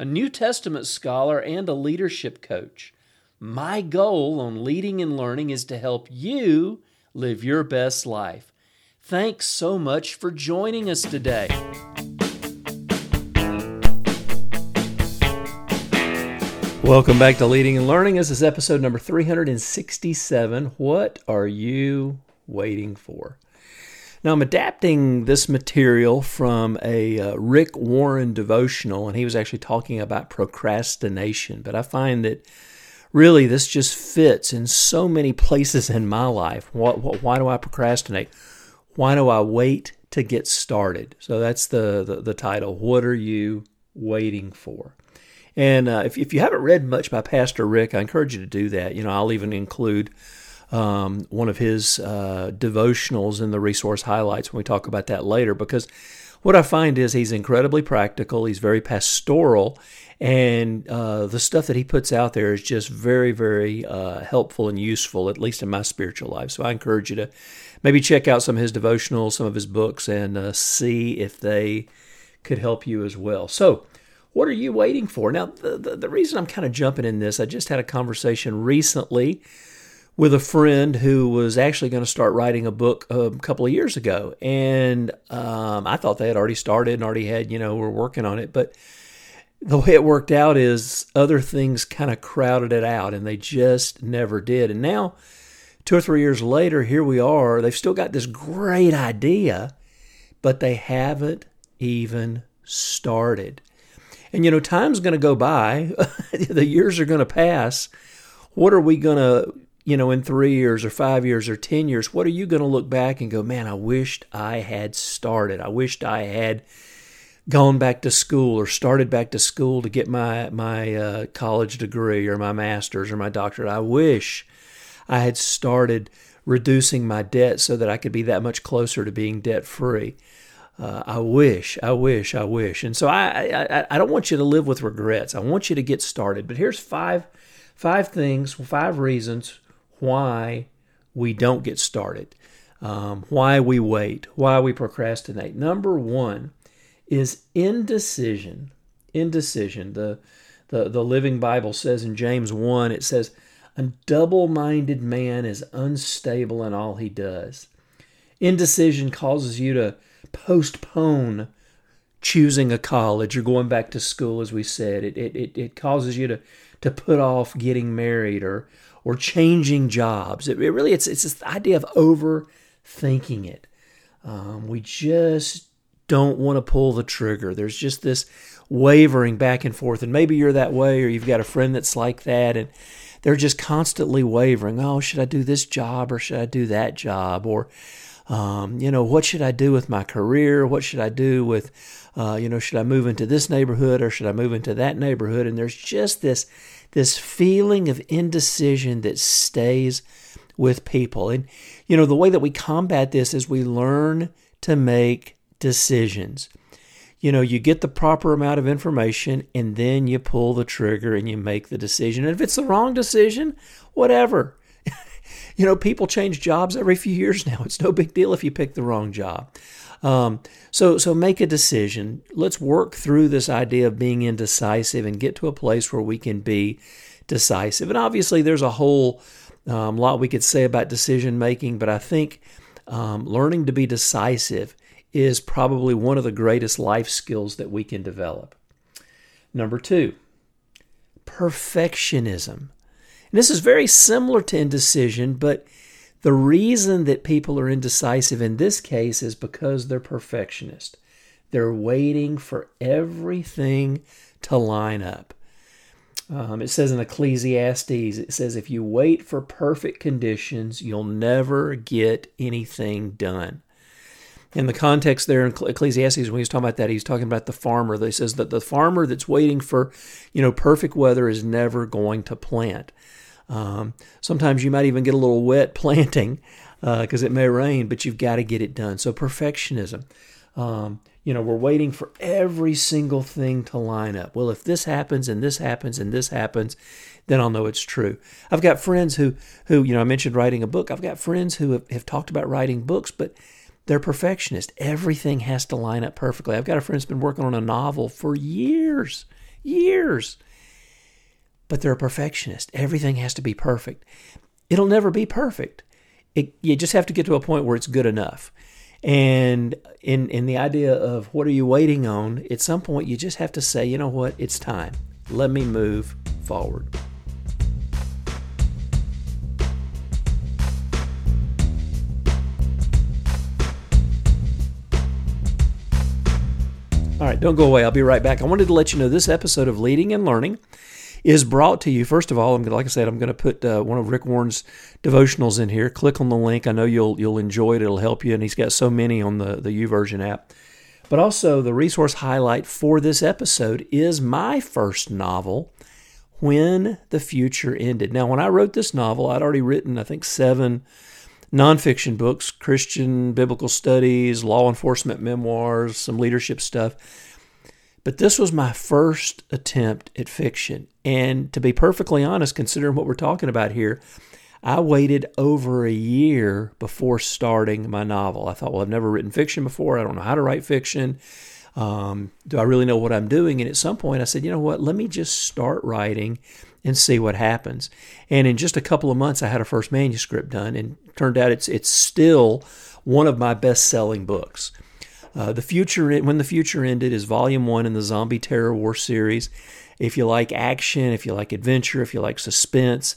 a New Testament scholar, and a leadership coach. My goal on leading and learning is to help you live your best life. Thanks so much for joining us today. Welcome back to Leading and Learning. This is episode number 367. What are you waiting for? Now, I'm adapting this material from a uh, Rick Warren devotional, and he was actually talking about procrastination. But I find that really this just fits in so many places in my life. What, what, why do I procrastinate? Why do I wait to get started? So that's the, the, the title. What are you waiting for? And uh, if, if you haven't read much by Pastor Rick, I encourage you to do that. You know, I'll even include um, one of his uh, devotionals in the resource highlights when we talk about that later, because what I find is he's incredibly practical, he's very pastoral, and uh, the stuff that he puts out there is just very, very uh, helpful and useful, at least in my spiritual life. So I encourage you to maybe check out some of his devotionals, some of his books, and uh, see if they could help you as well. So, what are you waiting for? Now, the, the, the, reason I'm kind of jumping in this, I just had a conversation recently with a friend who was actually going to start writing a book a couple of years ago. And um, I thought they had already started and already had, you know, were working on it. But the way it worked out is other things kind of crowded it out and they just never did. And now, two or three years later, here we are. They've still got this great idea, but they haven't even started. And you know, time's going to go by, the years are going to pass. What are we going to, you know, in three years or five years or 10 years, what are you going to look back and go, man, I wished I had started. I wished I had gone back to school or started back to school to get my, my uh, college degree or my master's or my doctorate. I wish I had started reducing my debt so that I could be that much closer to being debt free. Uh, I wish, I wish, I wish. And so I, I, I don't want you to live with regrets. I want you to get started. But here's five, five things, five reasons why we don't get started, um, why we wait, why we procrastinate. Number one is indecision. Indecision. The, the, the Living Bible says in James 1, it says, A double minded man is unstable in all he does. Indecision causes you to postpone choosing a college or going back to school, as we said. It, it, it, causes you to, to put off getting married or, or changing jobs. It, it really, it's, it's this idea of overthinking it. Um, we just don't want to pull the trigger. There's just this wavering back and forth. And maybe you're that way, or you've got a friend that's like that, and they're just constantly wavering. Oh, should I do this job or should I do that job? Or um, you know, what should I do with my career? What should I do with, uh, you know, should I move into this neighborhood or should I move into that neighborhood? And there's just this this feeling of indecision that stays with people. And you know, the way that we combat this is we learn to make decisions. You know, you get the proper amount of information and then you pull the trigger and you make the decision. And if it's the wrong decision, whatever you know, people change jobs every few years now. It's no big deal if you pick the wrong job. Um, so, so make a decision. Let's work through this idea of being indecisive and get to a place where we can be decisive. And obviously, there's a whole um, lot we could say about decision making, but I think um, learning to be decisive is probably one of the greatest life skills that we can develop. Number two, perfectionism. And this is very similar to indecision, but the reason that people are indecisive in this case is because they're perfectionist. They're waiting for everything to line up. Um, it says in Ecclesiastes, it says, if you wait for perfect conditions, you'll never get anything done. in the context there in Ecclesiastes, when he's talking about that, he's talking about the farmer. He says that the farmer that's waiting for, you know, perfect weather is never going to plant. Um, sometimes you might even get a little wet planting because uh, it may rain, but you've got to get it done. So perfectionism. Um, you know, we're waiting for every single thing to line up. Well, if this happens and this happens and this happens, then I'll know it's true. I've got friends who, who you know, I mentioned writing a book. I've got friends who have, have talked about writing books, but they're perfectionists. Everything has to line up perfectly. I've got a friend who's been working on a novel for years, years, but they're a perfectionist. Everything has to be perfect. It'll never be perfect. It, you just have to get to a point where it's good enough. And in in the idea of what are you waiting on, at some point you just have to say, you know what, it's time. Let me move forward. All right, don't go away. I'll be right back. I wanted to let you know this episode of Leading and Learning is brought to you. First of all, I'm like I said, I'm going to put uh, one of Rick Warren's devotionals in here. Click on the link. I know you'll you'll enjoy it. It'll help you, and he's got so many on the the YouVersion app. But also, the resource highlight for this episode is my first novel, When the Future Ended. Now, when I wrote this novel, I'd already written, I think, seven nonfiction books, Christian biblical studies, law enforcement memoirs, some leadership stuff. But this was my first attempt at fiction. And to be perfectly honest, considering what we're talking about here, I waited over a year before starting my novel. I thought, well, I've never written fiction before. I don't know how to write fiction. Um, do I really know what I'm doing? And at some point, I said, you know what? Let me just start writing and see what happens. And in just a couple of months, I had a first manuscript done, and turned out it's it's still one of my best-selling books. Uh, the future, when the future ended, is volume one in the Zombie Terror War series. If you like action, if you like adventure, if you like suspense,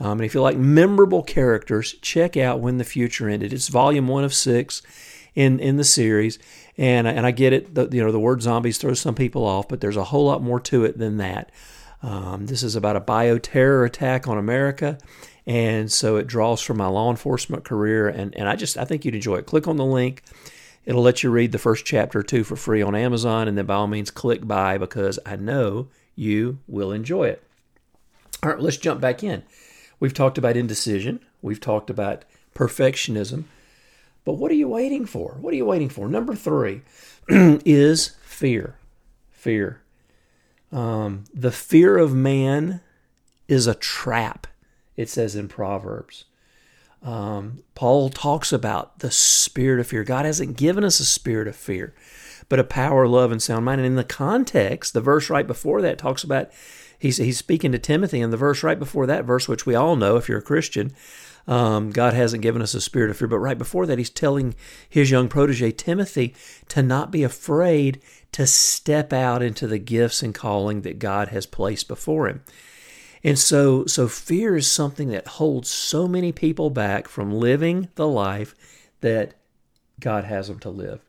um, and if you like memorable characters, check out When the Future Ended. It's volume one of six in in the series, and and I get it. The, you know, the word zombies throws some people off, but there's a whole lot more to it than that. Um, this is about a bioterror attack on America. And so it draws from my law enforcement career. And, and I just, I think you'd enjoy it. Click on the link. It'll let you read the first chapter or two for free on Amazon. And then by all means, click buy because I know you will enjoy it. All right, let's jump back in. We've talked about indecision. We've talked about perfectionism. But what are you waiting for? What are you waiting for? Number three is fear. Fear. Um, the fear of man is a trap, it says in Proverbs. Um, Paul talks about the spirit of fear. God hasn't given us a spirit of fear, but a power, love, and sound mind. And in the context, the verse right before that talks about he's he's speaking to Timothy, and the verse right before that verse, which we all know if you're a Christian, um, God hasn't given us a spirit of fear. But right before that, he's telling his young protege Timothy to not be afraid to step out into the gifts and calling that God has placed before him. And so, so fear is something that holds so many people back from living the life that God has them to live.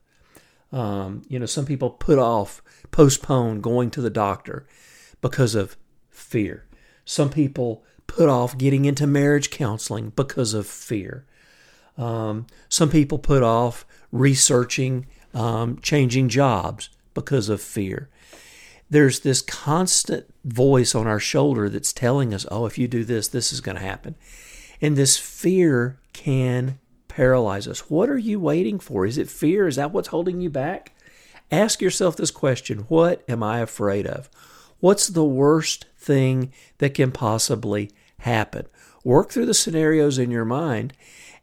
Um, you know, some people put off, postpone going to the doctor because of fear. Some people put off getting into marriage counseling because of fear. Um, some people put off researching um, changing jobs because of fear. There's this constant voice on our shoulder that's telling us, oh, if you do this, this is going to happen. And this fear can paralyze us. What are you waiting for? Is it fear? Is that what's holding you back? Ask yourself this question What am I afraid of? What's the worst thing that can possibly happen? Work through the scenarios in your mind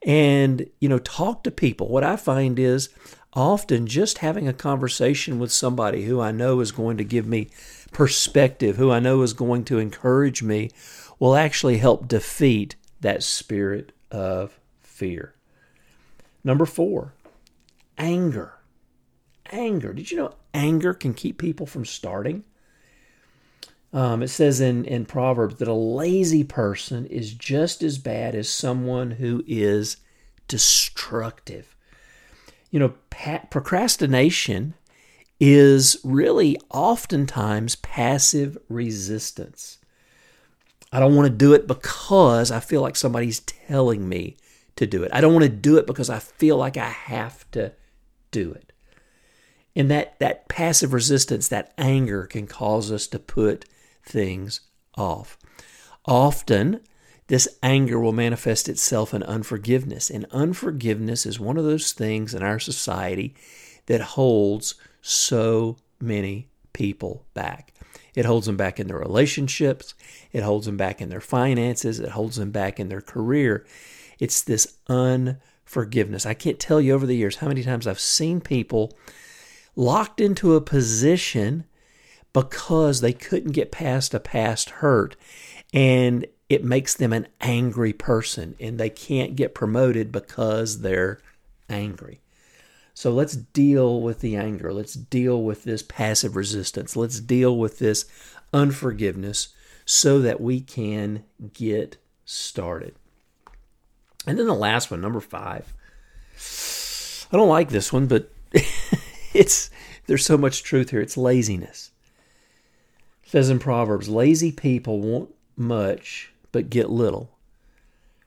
and, you know, talk to people. What I find is often just having a conversation with somebody who I know is going to give me perspective, who I know is going to encourage me, will actually help defeat that spirit of fear. Number four, anger. Anger. Did you know anger can keep people from starting? Um, it says in, in Proverbs that a lazy person is just as bad as someone who is destructive you know, pa- procrastination is really oftentimes passive resistance. I don't want to do it because I feel like somebody's telling me to do it. I don't want to do it because I feel like I have to do it. And that, that passive resistance, that anger can cause us to put things off. Often, this anger will manifest itself in unforgiveness. And unforgiveness is one of those things in our society that holds so many people back. It holds them back in their relationships, it holds them back in their finances, it holds them back in their career. It's this unforgiveness. I can't tell you over the years how many times I've seen people locked into a position because they couldn't get past a past hurt. And it makes them an angry person and they can't get promoted because they're angry. So let's deal with the anger. Let's deal with this passive resistance. Let's deal with this unforgiveness so that we can get started. And then the last one, number five. I don't like this one, but it's there's so much truth here. It's laziness. It says in Proverbs, lazy people want much but get little,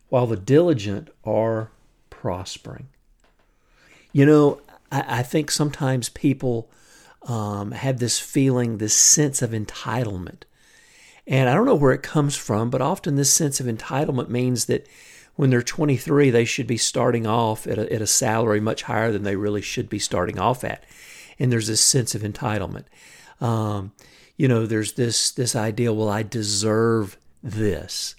while the diligent are prospering. You know, I, I think sometimes people um, have this feeling, this sense of entitlement. And I don't know where it comes from, but often this sense of entitlement means that when they're 23, they should be starting off at a, at a salary much higher than they really should be starting off at. And there's this sense of entitlement. Um, you know, there's this this idea, well, I deserve this.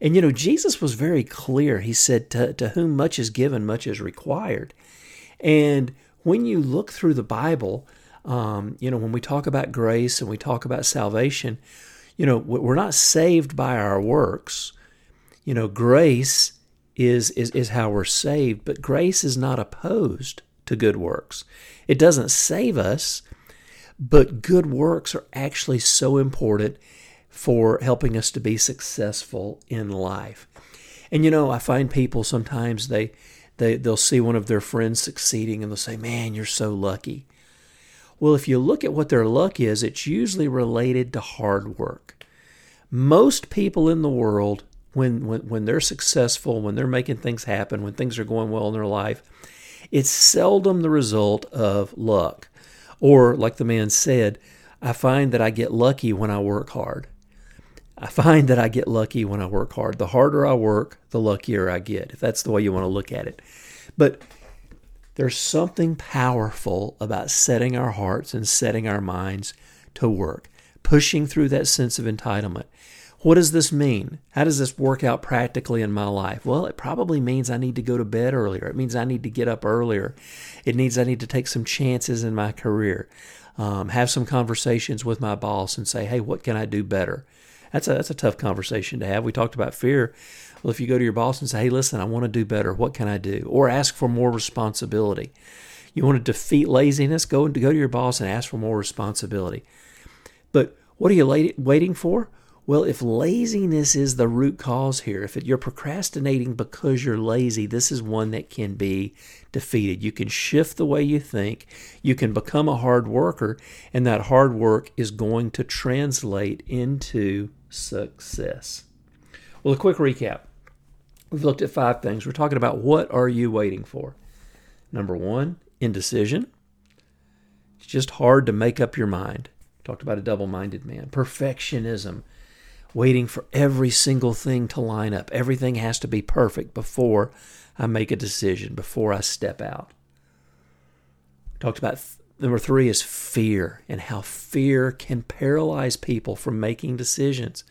And you know, Jesus was very clear. He said, to, to whom much is given, much is required. And when you look through the Bible, um, you know, when we talk about grace and we talk about salvation, you know, we're not saved by our works. You know, grace is, is, is how we're saved, but grace is not opposed to good works. It doesn't save us, but good works are actually so important for helping us to be successful in life. And you know, I find people sometimes they they they'll see one of their friends succeeding and they'll say, "Man, you're so lucky." Well, if you look at what their luck is, it's usually related to hard work. Most people in the world when when when they're successful, when they're making things happen, when things are going well in their life, it's seldom the result of luck. Or like the man said, I find that I get lucky when I work hard. I find that I get lucky when I work hard. The harder I work, the luckier I get, if that's the way you want to look at it. But there's something powerful about setting our hearts and setting our minds to work, pushing through that sense of entitlement. What does this mean? How does this work out practically in my life? Well, it probably means I need to go to bed earlier. It means I need to get up earlier. It means I need to take some chances in my career, um, have some conversations with my boss and say, hey, what can I do better? That's a that's a tough conversation to have. We talked about fear. Well, if you go to your boss and say, "Hey, listen, I want to do better. What can I do?" or ask for more responsibility. You want to defeat laziness? Go and go to your boss and ask for more responsibility. But what are you waiting for? Well, if laziness is the root cause here, if you're procrastinating because you're lazy, this is one that can be defeated. You can shift the way you think, you can become a hard worker, and that hard work is going to translate into success. Well, a quick recap. We've looked at five things. We're talking about what are you waiting for? Number one, indecision. It's just hard to make up your mind. Talked about a double minded man. Perfectionism, waiting for every single thing to line up. Everything has to be perfect before I make a decision, before I step out. Talked about Number three is fear and how fear can paralyze people from making decisions.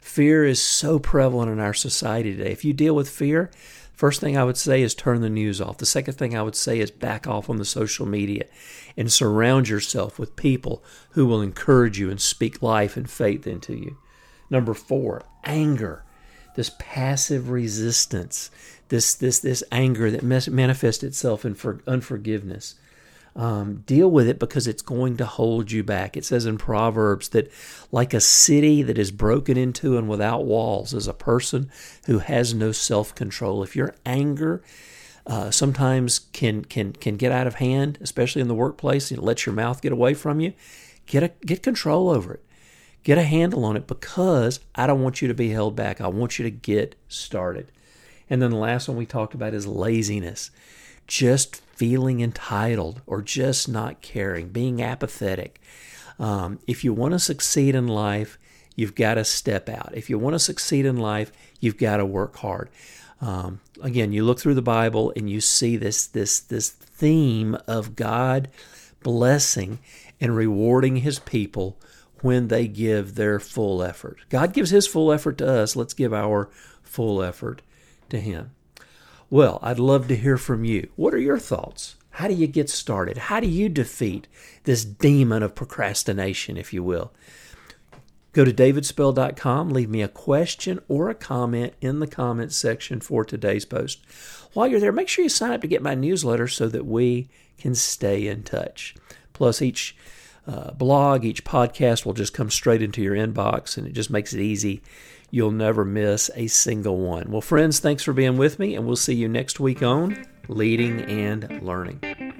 Fear is so prevalent in our society today. If you deal with fear, first thing I would say is turn the news off. The second thing I would say is back off on the social media and surround yourself with people who will encourage you and speak life and faith into you. Number four, anger. This passive resistance, this this this anger that manifests itself in for unforgiveness. Um, deal with it because it's going to hold you back. It says in Proverbs that, like a city that is broken into and without walls, is a person who has no self control. If your anger uh, sometimes can can can get out of hand, especially in the workplace, and let your mouth get away from you, get a, get control over it. Get a handle on it because I don't want you to be held back. I want you to get started. And then the last one we talked about is laziness just feeling entitled or just not caring, being apathetic. Um, if you want to succeed in life, you've got to step out. If you want to succeed in life, you've got to work hard. Um, again, you look through the Bible and you see this this this theme of God blessing and rewarding His people when they give their full effort. God gives His full effort to us. Let's give our full effort to Him. Well, I'd love to hear from you. What are your thoughts? How do you get started? How do you defeat this demon of procrastination, if you will? Go to davidspell.com, leave me a question or a comment in the comments section for today's post. While you're there, make sure you sign up to get my newsletter so that we can stay in touch. Plus, each uh, blog, each podcast will just come straight into your inbox and it just makes it easy. You'll never miss a single one. Well, friends, thanks for being with me, and we'll see you next week on Leading and Learning.